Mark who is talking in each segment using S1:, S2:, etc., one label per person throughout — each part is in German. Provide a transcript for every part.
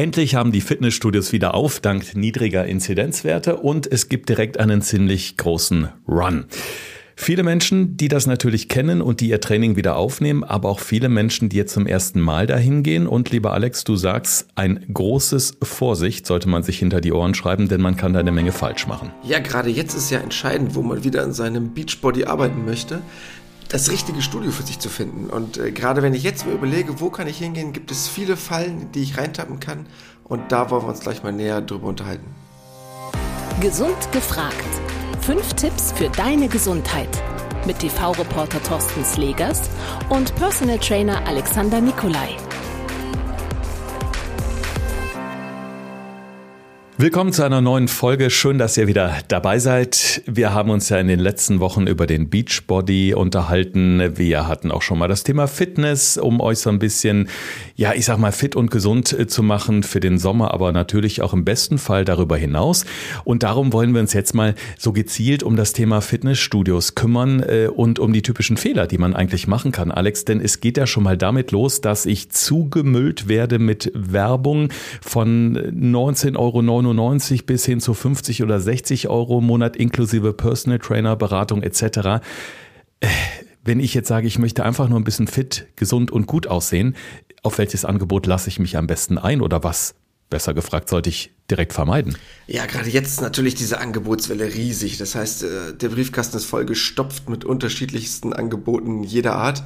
S1: Endlich haben die Fitnessstudios wieder auf, dank niedriger Inzidenzwerte und es gibt direkt einen ziemlich großen Run. Viele Menschen, die das natürlich kennen und die ihr Training wieder aufnehmen, aber auch viele Menschen, die jetzt zum ersten Mal dahin gehen. Und lieber Alex, du sagst, ein großes Vorsicht sollte man sich hinter die Ohren schreiben, denn man kann da eine Menge falsch machen.
S2: Ja, gerade jetzt ist ja entscheidend, wo man wieder an seinem Beachbody arbeiten möchte das richtige Studio für sich zu finden. Und äh, gerade wenn ich jetzt mir überlege, wo kann ich hingehen, gibt es viele Fallen, die ich reintappen kann. Und da wollen wir uns gleich mal näher drüber unterhalten.
S3: Gesund gefragt. Fünf Tipps für deine Gesundheit. Mit TV-Reporter Thorsten Slegers und Personal Trainer Alexander Nikolai.
S1: Willkommen zu einer neuen Folge. Schön, dass ihr wieder dabei seid. Wir haben uns ja in den letzten Wochen über den Beachbody unterhalten. Wir hatten auch schon mal das Thema Fitness, um euch so ein bisschen, ja, ich sag mal, fit und gesund äh, zu machen für den Sommer, aber natürlich auch im besten Fall darüber hinaus. Und darum wollen wir uns jetzt mal so gezielt um das Thema Fitnessstudios kümmern äh, und um die typischen Fehler, die man eigentlich machen kann, Alex. Denn es geht ja schon mal damit los, dass ich zugemüllt werde mit Werbung von 19,99 Euro 99 bis hin zu 50 oder 60 Euro im Monat inklusive Personal Trainer, Beratung etc. Äh, wenn ich jetzt sage, ich möchte einfach nur ein bisschen fit, gesund und gut aussehen, auf welches Angebot lasse ich mich am besten ein oder was, besser gefragt, sollte ich direkt vermeiden?
S2: Ja, gerade jetzt ist natürlich diese Angebotswelle riesig. Das heißt, äh, der Briefkasten ist voll gestopft mit unterschiedlichsten Angeboten jeder Art.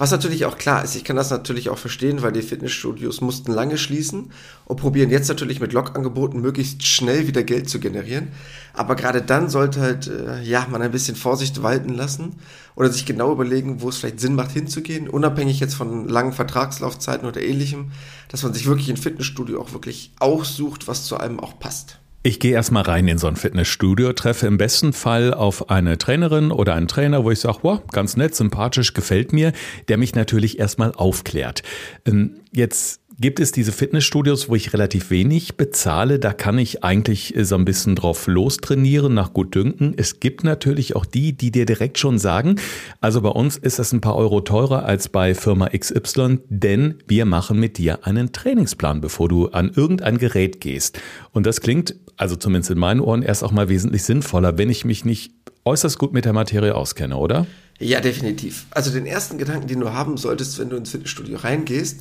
S2: Was natürlich auch klar ist, ich kann das natürlich auch verstehen, weil die Fitnessstudios mussten lange schließen und probieren jetzt natürlich mit Logangeboten möglichst schnell wieder Geld zu generieren. Aber gerade dann sollte halt, äh, ja, man ein bisschen Vorsicht walten lassen oder sich genau überlegen, wo es vielleicht Sinn macht hinzugehen, unabhängig jetzt von langen Vertragslaufzeiten oder ähnlichem, dass man sich wirklich ein Fitnessstudio auch wirklich aussucht, was zu einem auch passt.
S1: Ich gehe erstmal rein in so ein Fitnessstudio, treffe im besten Fall auf eine Trainerin oder einen Trainer, wo ich sage, wow, ganz nett, sympathisch, gefällt mir, der mich natürlich erstmal aufklärt. Ähm, jetzt gibt es diese Fitnessstudios, wo ich relativ wenig bezahle. Da kann ich eigentlich so ein bisschen drauf lostrainieren, nach Gutdünken. Es gibt natürlich auch die, die dir direkt schon sagen, also bei uns ist das ein paar Euro teurer als bei Firma XY, denn wir machen mit dir einen Trainingsplan, bevor du an irgendein Gerät gehst. Und das klingt, also zumindest in meinen Ohren, erst auch mal wesentlich sinnvoller, wenn ich mich nicht äußerst gut mit der Materie auskenne, oder?
S2: Ja, definitiv. Also den ersten Gedanken, den du haben solltest, wenn du ins Fitnessstudio reingehst,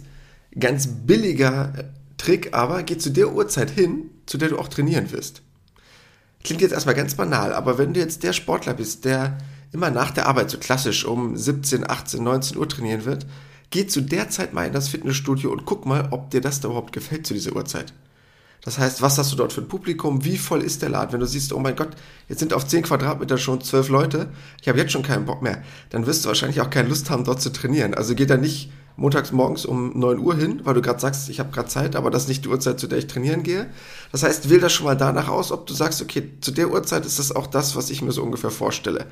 S2: ganz billiger Trick, aber geh zu der Uhrzeit hin, zu der du auch trainieren wirst. Klingt jetzt erstmal ganz banal, aber wenn du jetzt der Sportler bist, der immer nach der Arbeit so klassisch um 17, 18, 19 Uhr trainieren wird, geh zu der Zeit mal in das Fitnessstudio und guck mal, ob dir das da überhaupt gefällt zu dieser Uhrzeit. Das heißt, was hast du dort für ein Publikum? Wie voll ist der Laden? Wenn du siehst, oh mein Gott, jetzt sind auf 10 Quadratmeter schon 12 Leute, ich habe jetzt schon keinen Bock mehr, dann wirst du wahrscheinlich auch keine Lust haben, dort zu trainieren. Also geh da nicht montags morgens um 9 Uhr hin, weil du gerade sagst, ich habe gerade Zeit, aber das ist nicht die Uhrzeit, zu der ich trainieren gehe. Das heißt, wähl das schon mal danach aus, ob du sagst, okay, zu der Uhrzeit ist das auch das, was ich mir so ungefähr vorstelle.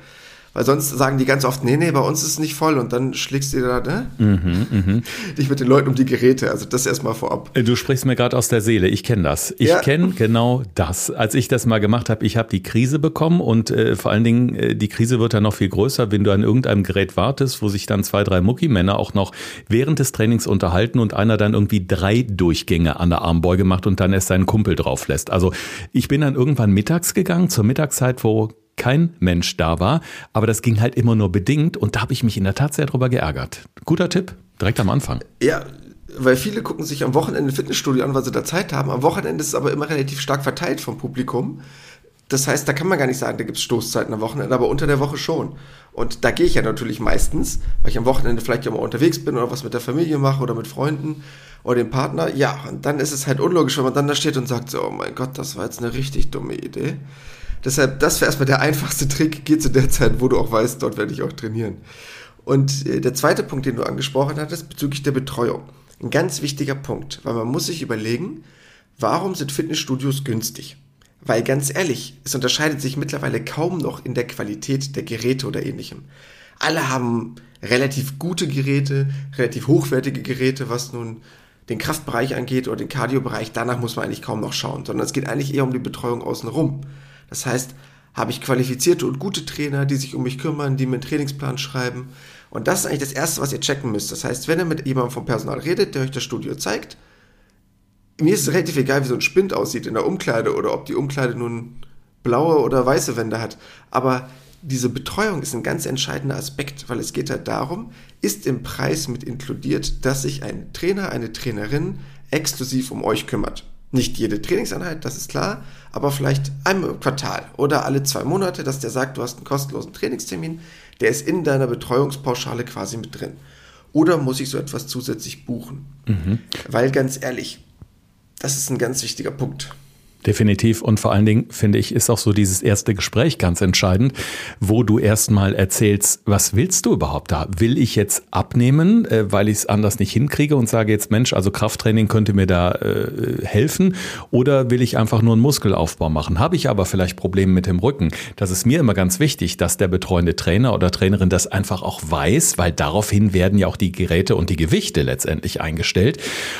S2: Weil sonst sagen die ganz oft, nee, nee, bei uns ist es nicht voll und dann schlägst du da, ne? Mhm, mh. Dich mit den Leuten um die Geräte. Also das erstmal vorab.
S1: Du sprichst mir gerade aus der Seele. Ich kenne das. Ich ja. kenne genau das. Als ich das mal gemacht habe, ich habe die Krise bekommen und äh, vor allen Dingen, äh, die Krise wird dann noch viel größer, wenn du an irgendeinem Gerät wartest, wo sich dann zwei, drei Muckimänner auch noch während des Trainings unterhalten und einer dann irgendwie drei Durchgänge an der Armbeuge macht und dann erst seinen Kumpel drauf lässt. Also ich bin dann irgendwann mittags gegangen, zur Mittagszeit, wo kein Mensch da war. Aber das ging halt immer nur bedingt und da habe ich mich in der Tat sehr drüber geärgert. Guter Tipp, direkt am Anfang.
S2: Ja, weil viele gucken sich am Wochenende Fitnessstudio an, weil sie da Zeit haben. Am Wochenende ist es aber immer relativ stark verteilt vom Publikum. Das heißt, da kann man gar nicht sagen, da gibt es Stoßzeiten am Wochenende, aber unter der Woche schon. Und da gehe ich ja natürlich meistens, weil ich am Wochenende vielleicht ja mal unterwegs bin oder was mit der Familie mache oder mit Freunden oder dem Partner. Ja, und dann ist es halt unlogisch, wenn man dann da steht und sagt so, oh mein Gott, das war jetzt eine richtig dumme Idee. Deshalb, das wäre erstmal der einfachste Trick. Geh zu der Zeit, wo du auch weißt, dort werde ich auch trainieren. Und äh, der zweite Punkt, den du angesprochen hattest, bezüglich der Betreuung. Ein ganz wichtiger Punkt, weil man muss sich überlegen, warum sind Fitnessstudios günstig? Weil ganz ehrlich, es unterscheidet sich mittlerweile kaum noch in der Qualität der Geräte oder ähnlichem. Alle haben relativ gute Geräte, relativ hochwertige Geräte, was nun den Kraftbereich angeht oder den Kardiobereich. Danach muss man eigentlich kaum noch schauen, sondern es geht eigentlich eher um die Betreuung außenrum. Das heißt, habe ich qualifizierte und gute Trainer, die sich um mich kümmern, die mir einen Trainingsplan schreiben. Und das ist eigentlich das Erste, was ihr checken müsst. Das heißt, wenn ihr mit jemandem vom Personal redet, der euch das Studio zeigt, mir ist es relativ egal, wie so ein Spind aussieht in der Umkleide oder ob die Umkleide nun blaue oder weiße Wände hat. Aber diese Betreuung ist ein ganz entscheidender Aspekt, weil es geht halt darum, ist im Preis mit inkludiert, dass sich ein Trainer, eine Trainerin exklusiv um euch kümmert. Nicht jede Trainingseinheit, das ist klar, aber vielleicht einmal im Quartal oder alle zwei Monate, dass der sagt, du hast einen kostenlosen Trainingstermin, der ist in deiner Betreuungspauschale quasi mit drin. Oder muss ich so etwas zusätzlich buchen? Mhm. Weil ganz ehrlich, das ist ein ganz wichtiger Punkt.
S1: Definitiv. Und vor allen Dingen finde ich, ist auch so dieses erste Gespräch ganz entscheidend, wo du erstmal erzählst, was willst du überhaupt da? Will ich jetzt abnehmen, äh, weil ich es anders nicht hinkriege und sage jetzt, Mensch, also Krafttraining könnte mir da äh, helfen? Oder will ich einfach nur einen Muskelaufbau machen? Habe ich aber vielleicht Probleme mit dem Rücken? Das ist mir immer ganz wichtig, dass der betreuende Trainer oder Trainerin das einfach auch weiß, weil daraufhin werden ja auch die Geräte und die Gewichte letztendlich eingestellt.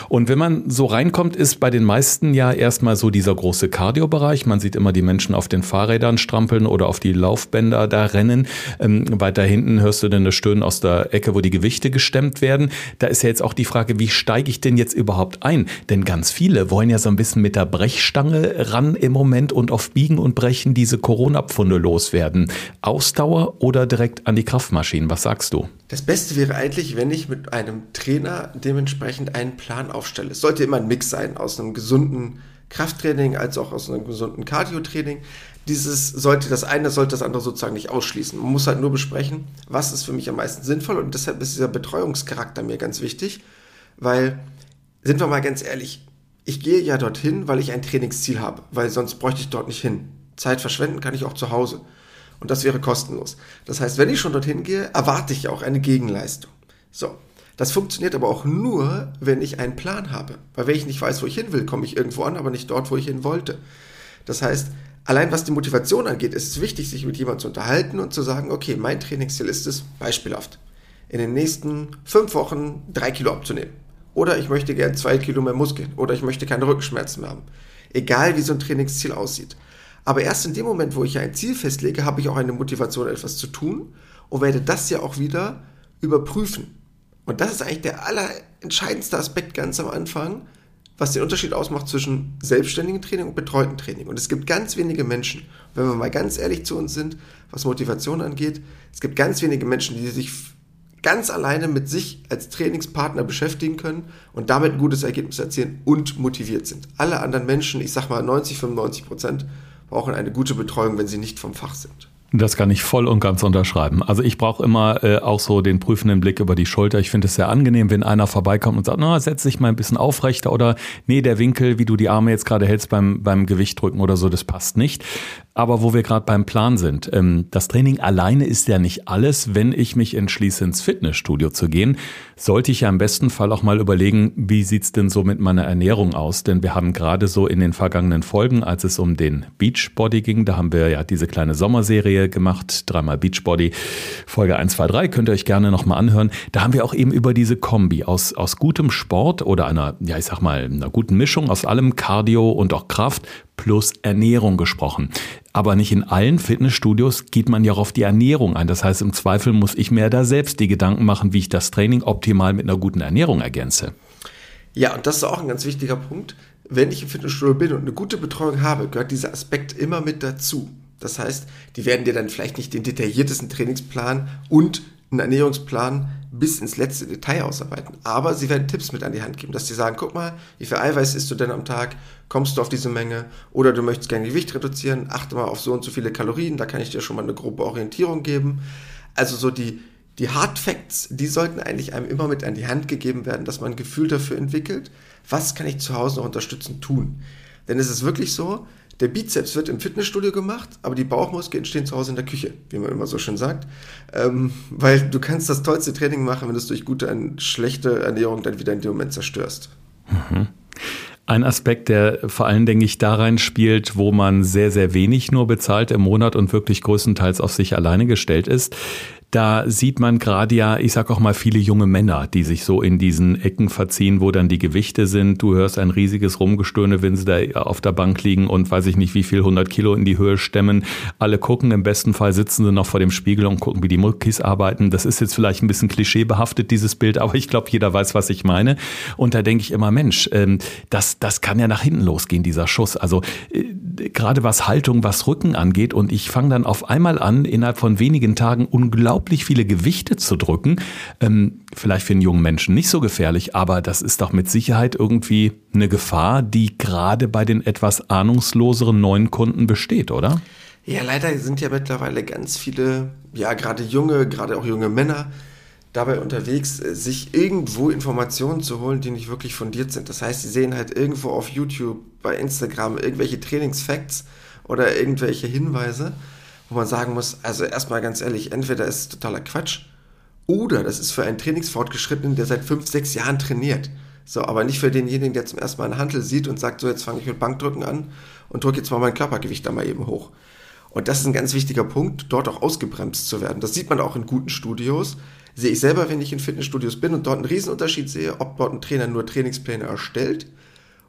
S1: Und wenn man so reinkommt, ist bei den meisten ja erstmal so dieser große große Cardio-Bereich. Man sieht immer die Menschen auf den Fahrrädern strampeln oder auf die Laufbänder da rennen. Ähm, weiter hinten hörst du dann das Stöhnen aus der Ecke, wo die Gewichte gestemmt werden. Da ist ja jetzt auch die Frage, wie steige ich denn jetzt überhaupt ein? Denn ganz viele wollen ja so ein bisschen mit der Brechstange ran im Moment und auf Biegen und Brechen diese Corona-Pfunde loswerden. Ausdauer oder direkt an die Kraftmaschinen? Was sagst du?
S2: Das Beste wäre eigentlich, wenn ich mit einem Trainer dementsprechend einen Plan aufstelle. Es sollte immer ein Mix sein aus einem gesunden Krafttraining als auch aus einem gesunden Cardio-Training. Dieses sollte das eine, sollte das andere sozusagen nicht ausschließen. Man muss halt nur besprechen, was ist für mich am meisten sinnvoll und deshalb ist dieser Betreuungscharakter mir ganz wichtig, weil, sind wir mal ganz ehrlich, ich gehe ja dorthin, weil ich ein Trainingsziel habe, weil sonst bräuchte ich dort nicht hin. Zeit verschwenden kann ich auch zu Hause. Und das wäre kostenlos. Das heißt, wenn ich schon dorthin gehe, erwarte ich auch eine Gegenleistung. So, das funktioniert aber auch nur, wenn ich einen Plan habe. Weil wenn ich nicht weiß, wo ich hin will, komme ich irgendwo an, aber nicht dort, wo ich hin wollte. Das heißt, allein was die Motivation angeht, ist es wichtig, sich mit jemandem zu unterhalten und zu sagen, okay, mein Trainingsziel ist es, beispielhaft, in den nächsten fünf Wochen drei Kilo abzunehmen. Oder ich möchte gern zwei Kilo mehr Muskeln. Oder ich möchte keine Rückenschmerzen mehr haben. Egal wie so ein Trainingsziel aussieht. Aber erst in dem Moment, wo ich ein Ziel festlege, habe ich auch eine Motivation, etwas zu tun und werde das ja auch wieder überprüfen. Und das ist eigentlich der allerentscheidendste Aspekt ganz am Anfang, was den Unterschied ausmacht zwischen selbstständigen Training und betreuten Training. Und es gibt ganz wenige Menschen, wenn wir mal ganz ehrlich zu uns sind, was Motivation angeht, es gibt ganz wenige Menschen, die sich ganz alleine mit sich als Trainingspartner beschäftigen können und damit ein gutes Ergebnis erzielen und motiviert sind. Alle anderen Menschen, ich sag mal 90, 95 Prozent, brauchen eine gute Betreuung, wenn sie nicht vom Fach sind.
S1: Das kann ich voll und ganz unterschreiben. Also ich brauche immer äh, auch so den prüfenden Blick über die Schulter. Ich finde es sehr angenehm, wenn einer vorbeikommt und sagt, na, setz dich mal ein bisschen aufrechter oder nee, der Winkel, wie du die Arme jetzt gerade hältst beim, beim Gewichtdrücken oder so, das passt nicht. Aber wo wir gerade beim Plan sind, ähm, das Training alleine ist ja nicht alles. Wenn ich mich entschließe, ins Fitnessstudio zu gehen, sollte ich ja im besten Fall auch mal überlegen, wie sieht's denn so mit meiner Ernährung aus? Denn wir haben gerade so in den vergangenen Folgen, als es um den Beachbody ging, da haben wir ja diese kleine Sommerserie gemacht, dreimal Beachbody, Folge 1, 2, 3, könnt ihr euch gerne nochmal anhören. Da haben wir auch eben über diese Kombi aus, aus gutem Sport oder einer, ja ich sag mal, einer guten Mischung aus allem Cardio und auch Kraft plus Ernährung gesprochen. Aber nicht in allen Fitnessstudios geht man ja auch auf die Ernährung ein. Das heißt, im Zweifel muss ich mir da selbst die Gedanken machen, wie ich das Training optimal mit einer guten Ernährung ergänze.
S2: Ja, und das ist auch ein ganz wichtiger Punkt. Wenn ich im Fitnessstudio bin und eine gute Betreuung habe, gehört dieser Aspekt immer mit dazu. Das heißt, die werden dir dann vielleicht nicht den detailliertesten Trainingsplan und einen Ernährungsplan bis ins letzte Detail ausarbeiten. Aber sie werden Tipps mit an die Hand geben, dass sie sagen, guck mal, wie viel Eiweiß isst du denn am Tag? Kommst du auf diese Menge? Oder du möchtest gerne Gewicht reduzieren? Achte mal auf so und so viele Kalorien, da kann ich dir schon mal eine grobe Orientierung geben. Also so die, die Hard Facts, die sollten eigentlich einem immer mit an die Hand gegeben werden, dass man ein Gefühl dafür entwickelt, was kann ich zu Hause noch unterstützend tun. Denn es ist wirklich so, der Bizeps wird im Fitnessstudio gemacht, aber die Bauchmuskeln entstehen zu Hause in der Küche, wie man immer so schön sagt. Ähm, weil du kannst das tollste Training machen, wenn du es durch gute und schlechte Ernährung dann wieder in dem Moment zerstörst.
S1: Mhm. Ein Aspekt, der vor allem, denke ich, da rein spielt, wo man sehr, sehr wenig nur bezahlt im Monat und wirklich größtenteils auf sich alleine gestellt ist, da sieht man gerade ja, ich sag auch mal, viele junge Männer, die sich so in diesen Ecken verziehen, wo dann die Gewichte sind. Du hörst ein riesiges Rumgestöhne, wenn sie da auf der Bank liegen und weiß ich nicht, wie viel 100 Kilo in die Höhe stemmen. Alle gucken, im besten Fall sitzen sie noch vor dem Spiegel und gucken, wie die Muckis arbeiten. Das ist jetzt vielleicht ein bisschen klischeebehaftet, dieses Bild, aber ich glaube, jeder weiß, was ich meine. Und da denke ich immer, Mensch, ähm, das, das kann ja nach hinten losgehen, dieser Schuss. Also äh, gerade was Haltung, was Rücken angeht. Und ich fange dann auf einmal an, innerhalb von wenigen Tagen unglaublich unglaublich viele Gewichte zu drücken. Ähm, vielleicht für einen jungen Menschen nicht so gefährlich, aber das ist doch mit Sicherheit irgendwie eine Gefahr, die gerade bei den etwas ahnungsloseren neuen Kunden besteht, oder?
S2: Ja, leider sind ja mittlerweile ganz viele, ja, gerade junge, gerade auch junge Männer, dabei unterwegs, äh, sich irgendwo Informationen zu holen, die nicht wirklich fundiert sind. Das heißt, sie sehen halt irgendwo auf YouTube, bei Instagram irgendwelche Trainingsfacts oder irgendwelche Hinweise wo man sagen muss, also erstmal ganz ehrlich, entweder ist es totaler Quatsch oder das ist für einen Trainingsfortgeschrittenen, der seit fünf, sechs Jahren trainiert. So, aber nicht für denjenigen, der zum ersten Mal einen Handel sieht und sagt, so jetzt fange ich mit Bankdrücken an und drücke jetzt mal mein Körpergewicht da mal eben hoch. Und das ist ein ganz wichtiger Punkt, dort auch ausgebremst zu werden. Das sieht man auch in guten Studios. Sehe ich selber, wenn ich in Fitnessstudios bin und dort einen Riesenunterschied sehe, ob dort ein Trainer nur Trainingspläne erstellt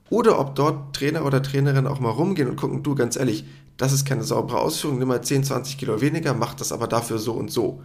S2: oder ob dort Trainer oder Trainerinnen auch mal rumgehen und gucken, du, ganz ehrlich, das ist keine saubere Ausführung, nimm mal 10, 20 Kilo weniger, mach das aber dafür so und so.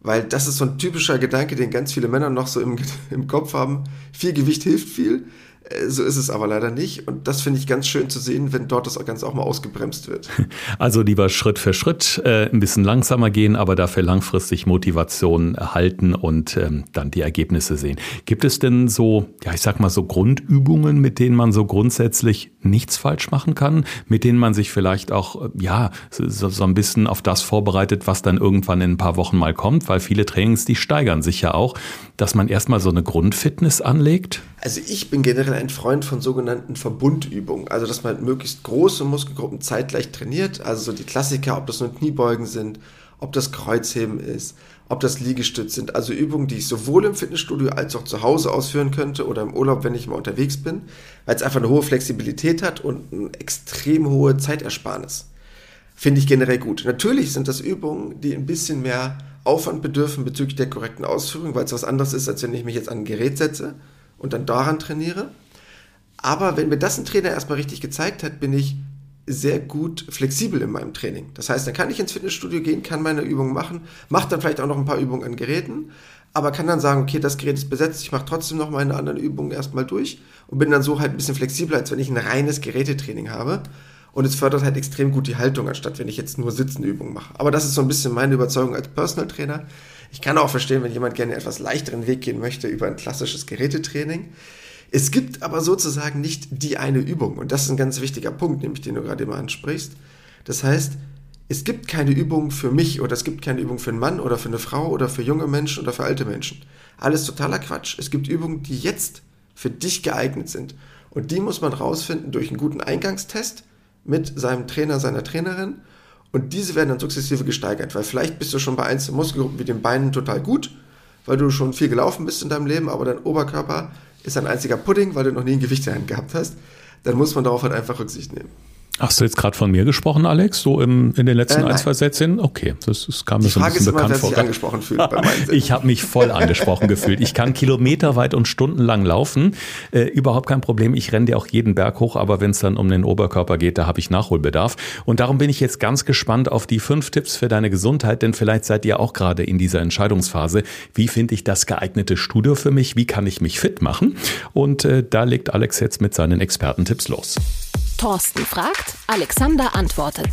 S2: Weil das ist so ein typischer Gedanke, den ganz viele Männer noch so im, im Kopf haben. Viel Gewicht hilft viel. Äh, so ist es aber leider nicht. Und das finde ich ganz schön zu sehen, wenn dort das Ganze auch mal ausgebremst wird.
S1: Also lieber Schritt für Schritt, äh, ein bisschen langsamer gehen, aber dafür langfristig Motivation halten und ähm, dann die Ergebnisse sehen. Gibt es denn so, ja, ich sag mal so Grundübungen, mit denen man so grundsätzlich nichts falsch machen kann, mit denen man sich vielleicht auch, äh, ja, so, so ein bisschen auf das vorbereitet, was dann irgendwann in ein paar Wochen mal kommt, weil viele Trainings, die steigern sich ja auch, dass man erstmal so eine Grundfitness anlegt?
S2: Also ich bin generell ein Freund von sogenannten Verbundübungen. Also dass man möglichst große Muskelgruppen zeitgleich trainiert. Also so die Klassiker, ob das nur Kniebeugen sind, ob das Kreuzheben ist, ob das Liegestütz sind. Also Übungen, die ich sowohl im Fitnessstudio als auch zu Hause ausführen könnte oder im Urlaub, wenn ich mal unterwegs bin, weil es einfach eine hohe Flexibilität hat und eine extrem hohe Zeitersparnis. Finde ich generell gut. Natürlich sind das Übungen, die ein bisschen mehr Aufwand bedürfen bezüglich der korrekten Ausführung, weil es was anderes ist, als wenn ich mich jetzt an ein Gerät setze und dann daran trainiere. Aber wenn mir das ein Trainer erstmal richtig gezeigt hat, bin ich sehr gut flexibel in meinem Training. Das heißt, dann kann ich ins Fitnessstudio gehen, kann meine Übungen machen, mache dann vielleicht auch noch ein paar Übungen an Geräten, aber kann dann sagen, okay, das Gerät ist besetzt, ich mache trotzdem noch meine anderen Übungen erstmal durch und bin dann so halt ein bisschen flexibler, als wenn ich ein reines Gerätetraining habe. Und es fördert halt extrem gut die Haltung, anstatt wenn ich jetzt nur sitzende Übungen mache. Aber das ist so ein bisschen meine Überzeugung als Personal Trainer. Ich kann auch verstehen, wenn jemand gerne etwas leichteren Weg gehen möchte über ein klassisches Gerätetraining. Es gibt aber sozusagen nicht die eine Übung. Und das ist ein ganz wichtiger Punkt, nämlich den du gerade immer ansprichst. Das heißt, es gibt keine Übung für mich oder es gibt keine Übung für einen Mann oder für eine Frau oder für junge Menschen oder für alte Menschen. Alles totaler Quatsch. Es gibt Übungen, die jetzt für dich geeignet sind. Und die muss man rausfinden durch einen guten Eingangstest mit seinem Trainer, seiner Trainerin und diese werden dann sukzessive gesteigert, weil vielleicht bist du schon bei einzelnen Muskelgruppen wie den Beinen total gut, weil du schon viel gelaufen bist in deinem Leben, aber dein Oberkörper ist ein einziger Pudding, weil du noch nie ein Gewicht in der Hand gehabt hast. Dann muss man darauf halt einfach Rücksicht nehmen.
S1: Hast du jetzt gerade von mir gesprochen, Alex? So im, in den letzten äh, ein, zwei Sätzen? Okay, das, das kam mir so ein bisschen bekannt immer, vor. Sich
S2: angesprochen fühlt bei
S1: ich habe mich voll angesprochen gefühlt. Ich kann kilometerweit und stundenlang laufen. Äh, überhaupt kein Problem. Ich renne dir auch jeden Berg hoch, aber wenn es dann um den Oberkörper geht, da habe ich Nachholbedarf. Und darum bin ich jetzt ganz gespannt auf die fünf Tipps für deine Gesundheit, denn vielleicht seid ihr auch gerade in dieser Entscheidungsphase. Wie finde ich das geeignete Studio für mich? Wie kann ich mich fit machen? Und äh, da legt Alex jetzt mit seinen Expertentipps los.
S3: Thorsten fragt, Alexander antwortet.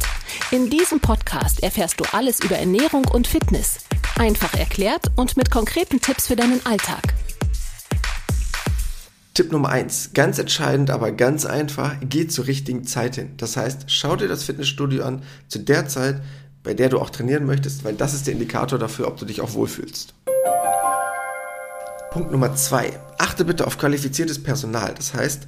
S3: In diesem Podcast erfährst du alles über Ernährung und Fitness. Einfach erklärt und mit konkreten Tipps für deinen Alltag.
S2: Tipp Nummer eins, ganz entscheidend, aber ganz einfach, geh zur richtigen Zeit hin. Das heißt, schau dir das Fitnessstudio an zu der Zeit, bei der du auch trainieren möchtest, weil das ist der Indikator dafür, ob du dich auch wohlfühlst. Punkt Nummer zwei, achte bitte auf qualifiziertes Personal. Das heißt,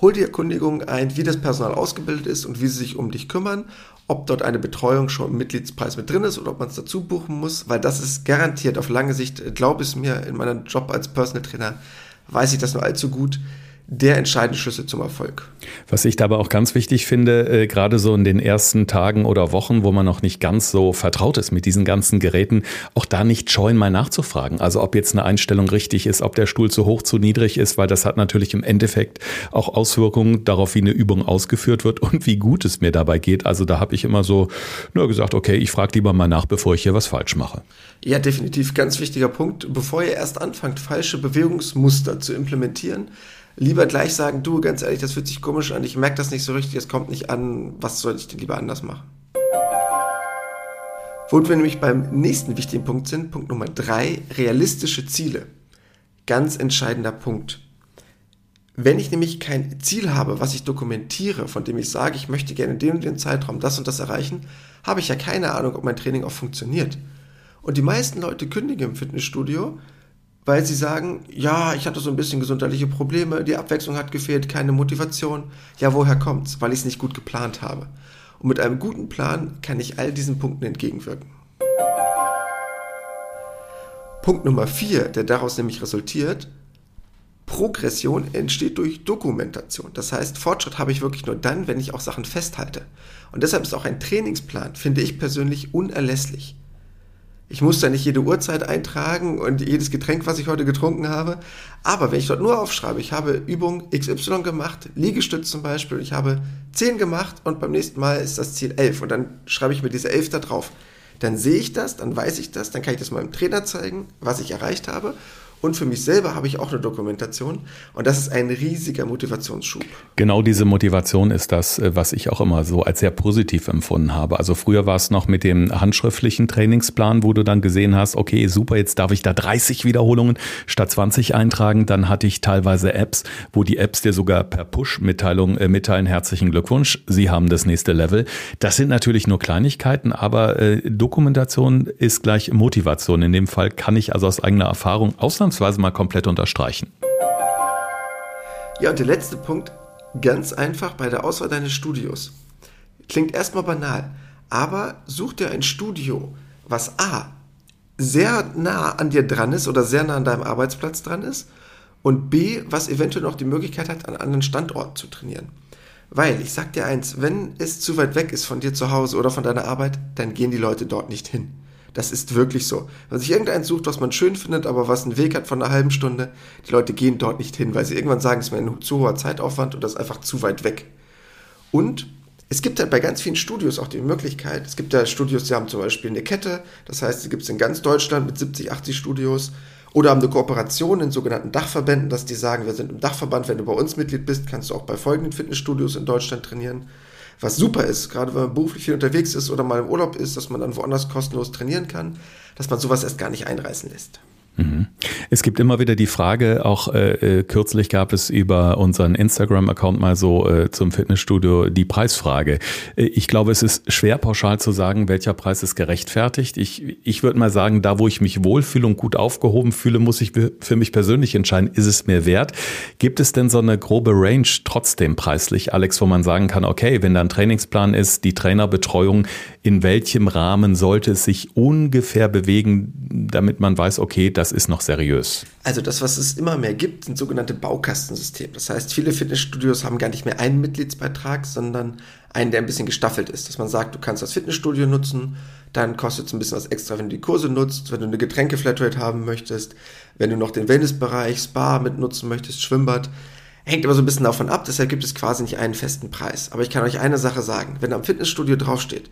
S2: Hol die Erkundigung ein, wie das Personal ausgebildet ist und wie sie sich um dich kümmern, ob dort eine Betreuung schon im Mitgliedspreis mit drin ist oder ob man es dazu buchen muss, weil das ist garantiert auf lange Sicht, glaub es mir, in meinem Job als Personal Trainer weiß ich das nur allzu gut, der entscheidende Schlüssel zum Erfolg.
S1: Was ich dabei auch ganz wichtig finde, äh, gerade so in den ersten Tagen oder Wochen, wo man noch nicht ganz so vertraut ist mit diesen ganzen Geräten, auch da nicht scheuen, mal nachzufragen. Also ob jetzt eine Einstellung richtig ist, ob der Stuhl zu hoch, zu niedrig ist, weil das hat natürlich im Endeffekt auch Auswirkungen darauf, wie eine Übung ausgeführt wird und wie gut es mir dabei geht. Also da habe ich immer so nur gesagt, okay, ich frage lieber mal nach, bevor ich hier was falsch mache.
S2: Ja, definitiv ganz wichtiger Punkt. Bevor ihr erst anfangt, falsche Bewegungsmuster zu implementieren, lieber gleich sagen, du, ganz ehrlich, das fühlt sich komisch an, ich merke das nicht so richtig, es kommt nicht an, was soll ich denn lieber anders machen? Wo wir nämlich beim nächsten wichtigen Punkt sind, Punkt Nummer drei, realistische Ziele. Ganz entscheidender Punkt. Wenn ich nämlich kein Ziel habe, was ich dokumentiere, von dem ich sage, ich möchte gerne in dem und dem Zeitraum das und das erreichen, habe ich ja keine Ahnung, ob mein Training auch funktioniert. Und die meisten Leute kündigen im Fitnessstudio, weil sie sagen, ja, ich hatte so ein bisschen gesundheitliche Probleme, die Abwechslung hat gefehlt, keine Motivation. Ja, woher kommt's? Weil ich es nicht gut geplant habe. Und mit einem guten Plan kann ich all diesen Punkten entgegenwirken. Punkt Nummer vier, der daraus nämlich resultiert, Progression entsteht durch Dokumentation. Das heißt, Fortschritt habe ich wirklich nur dann, wenn ich auch Sachen festhalte. Und deshalb ist auch ein Trainingsplan, finde ich persönlich, unerlässlich. Ich muss da nicht jede Uhrzeit eintragen und jedes Getränk, was ich heute getrunken habe. Aber wenn ich dort nur aufschreibe, ich habe Übung XY gemacht, Liegestütz zum Beispiel, ich habe 10 gemacht und beim nächsten Mal ist das Ziel 11 und dann schreibe ich mir diese 11 da drauf. Dann sehe ich das, dann weiß ich das, dann kann ich das meinem Trainer zeigen, was ich erreicht habe und für mich selber habe ich auch eine Dokumentation. Und das ist ein riesiger Motivationsschub.
S1: Genau diese Motivation ist das, äh, was ich auch immer so als sehr positiv empfunden habe. Also früher war es noch mit dem handschriftlichen Trainingsplan, wo du dann gesehen hast, okay, super, jetzt darf ich da 30 Wiederholungen statt 20 eintragen. Dann hatte ich teilweise Apps, wo die Apps dir sogar per Push-Mitteilung äh, mitteilen, herzlichen Glückwunsch, Sie haben das nächste Level. Das sind natürlich nur Kleinigkeiten, aber äh, Dokumentation ist gleich Motivation. In dem Fall kann ich also aus eigener Erfahrung ausnahmsweise ausnahmsweise mal komplett unterstreichen.
S2: Ja, und der letzte Punkt, ganz einfach bei der Auswahl deines Studios. Klingt erstmal banal, aber such dir ein Studio, was A, sehr nah an dir dran ist oder sehr nah an deinem Arbeitsplatz dran ist und B, was eventuell noch die Möglichkeit hat, an anderen Standorten zu trainieren. Weil, ich sag dir eins, wenn es zu weit weg ist von dir zu Hause oder von deiner Arbeit, dann gehen die Leute dort nicht hin. Das ist wirklich so. Wenn sich irgendeins sucht, was man schön findet, aber was einen Weg hat von einer halben Stunde, die Leute gehen dort nicht hin, weil sie irgendwann sagen, es ist mir ein zu hoher Zeitaufwand und das ist einfach zu weit weg. Und es gibt halt bei ganz vielen Studios auch die Möglichkeit, es gibt ja Studios, die haben zum Beispiel eine Kette, das heißt, die gibt es in ganz Deutschland mit 70, 80 Studios. Oder haben eine Kooperation in sogenannten Dachverbänden, dass die sagen, wir sind im Dachverband, wenn du bei uns Mitglied bist, kannst du auch bei folgenden Fitnessstudios in Deutschland trainieren was super ist, gerade wenn man beruflich viel unterwegs ist oder mal im Urlaub ist, dass man dann woanders kostenlos trainieren kann, dass man sowas erst gar nicht einreißen lässt.
S1: Mhm. Es gibt immer wieder die Frage, auch äh, äh, kürzlich gab es über unseren Instagram-Account mal so äh, zum Fitnessstudio die Preisfrage. Äh, ich glaube, es ist schwer pauschal zu sagen, welcher Preis ist gerechtfertigt. Ich, ich würde mal sagen, da wo ich mich wohlfühle und gut aufgehoben fühle, muss ich für mich persönlich entscheiden, ist es mir wert. Gibt es denn so eine grobe Range trotzdem preislich, Alex, wo man sagen kann, okay, wenn da ein Trainingsplan ist, die Trainerbetreuung, in welchem Rahmen sollte es sich ungefähr bewegen, damit man weiß, okay, das ist noch seriös?
S2: Also das, was es immer mehr gibt, sind sogenannte Baukastensysteme. Das heißt, viele Fitnessstudios haben gar nicht mehr einen Mitgliedsbeitrag, sondern einen, der ein bisschen gestaffelt ist. Dass man sagt, du kannst das Fitnessstudio nutzen, dann kostet es ein bisschen was extra, wenn du die Kurse nutzt, wenn du eine Getränke-Flatrate haben möchtest, wenn du noch den Wellnessbereich, Spa mitnutzen möchtest, Schwimmbad. Hängt immer so ein bisschen davon ab, deshalb gibt es quasi nicht einen festen Preis. Aber ich kann euch eine Sache sagen, wenn am Fitnessstudio draufsteht,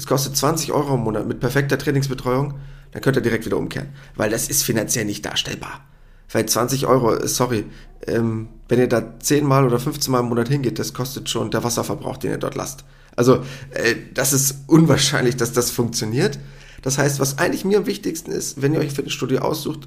S2: es kostet 20 Euro im Monat mit perfekter Trainingsbetreuung, dann könnt ihr direkt wieder umkehren. Weil das ist finanziell nicht darstellbar. Weil 20 Euro, sorry, ähm, wenn ihr da 10 Mal oder 15 Mal im Monat hingeht, das kostet schon der Wasserverbrauch, den ihr dort lasst. Also, äh, das ist unwahrscheinlich, dass das funktioniert. Das heißt, was eigentlich mir am wichtigsten ist, wenn ihr euch ein Fitnessstudio aussucht,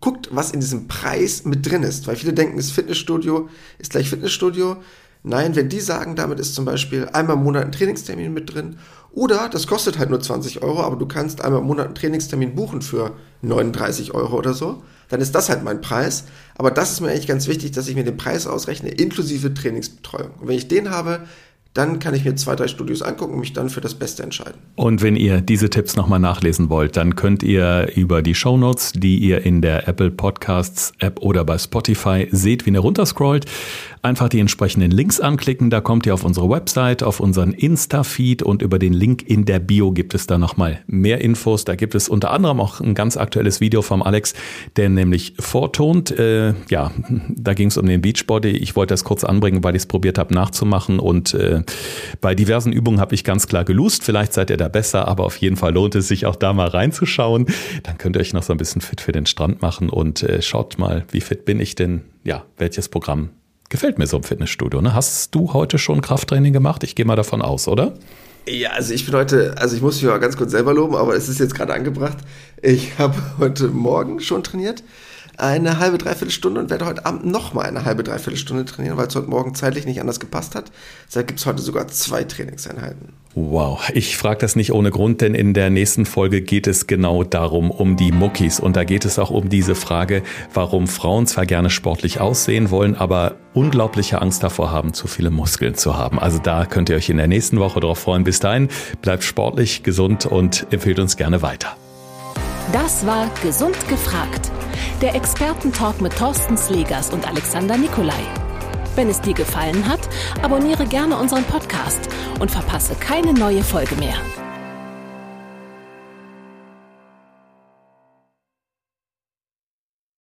S2: guckt, was in diesem Preis mit drin ist. Weil viele denken, das Fitnessstudio ist gleich Fitnessstudio. Nein, wenn die sagen, damit ist zum Beispiel einmal im Monat ein Trainingstermin mit drin oder das kostet halt nur 20 Euro, aber du kannst einmal im Monat einen Trainingstermin buchen für 39 Euro oder so, dann ist das halt mein Preis. Aber das ist mir eigentlich ganz wichtig, dass ich mir den Preis ausrechne, inklusive Trainingsbetreuung. Und wenn ich den habe, dann kann ich mir zwei, drei Studios angucken und mich dann für das Beste entscheiden.
S1: Und wenn ihr diese Tipps nochmal nachlesen wollt, dann könnt ihr über die Shownotes, die ihr in der Apple Podcasts App oder bei Spotify seht, wie ihr runterscrollt, einfach die entsprechenden Links anklicken. Da kommt ihr auf unsere Website, auf unseren Insta-Feed und über den Link in der Bio gibt es da nochmal mehr Infos. Da gibt es unter anderem auch ein ganz aktuelles Video vom Alex, der nämlich vortont. Äh, ja, da ging es um den Beachbody. Ich wollte das kurz anbringen, weil ich es probiert habe nachzumachen und äh, bei diversen Übungen habe ich ganz klar gelust. Vielleicht seid ihr da besser, aber auf jeden Fall lohnt es sich auch da mal reinzuschauen. Dann könnt ihr euch noch so ein bisschen fit für den Strand machen und äh, schaut mal, wie fit bin ich denn? Ja, welches Programm gefällt mir so im Fitnessstudio? Ne? Hast du heute schon Krafttraining gemacht? Ich gehe mal davon aus, oder?
S2: Ja, also ich bin heute, also ich muss mich mal ganz kurz selber loben, aber es ist jetzt gerade angebracht. Ich habe heute Morgen schon trainiert eine halbe, dreiviertel Stunde und werde heute Abend nochmal eine halbe, dreiviertel Stunde trainieren, weil es heute Morgen zeitlich nicht anders gepasst hat. Deshalb gibt es heute sogar zwei Trainingseinheiten.
S1: Wow, ich frage das nicht ohne Grund, denn in der nächsten Folge geht es genau darum, um die Muckis. Und da geht es auch um diese Frage, warum Frauen zwar gerne sportlich aussehen wollen, aber unglaubliche Angst davor haben, zu viele Muskeln zu haben. Also da könnt ihr euch in der nächsten Woche darauf freuen. Bis dahin, bleibt sportlich, gesund und empfehlt uns gerne weiter.
S3: Das war Gesund gefragt der Expertentalk mit Thorsten Slegers und Alexander Nikolai. Wenn es dir gefallen hat, abonniere gerne unseren Podcast und verpasse keine neue Folge mehr.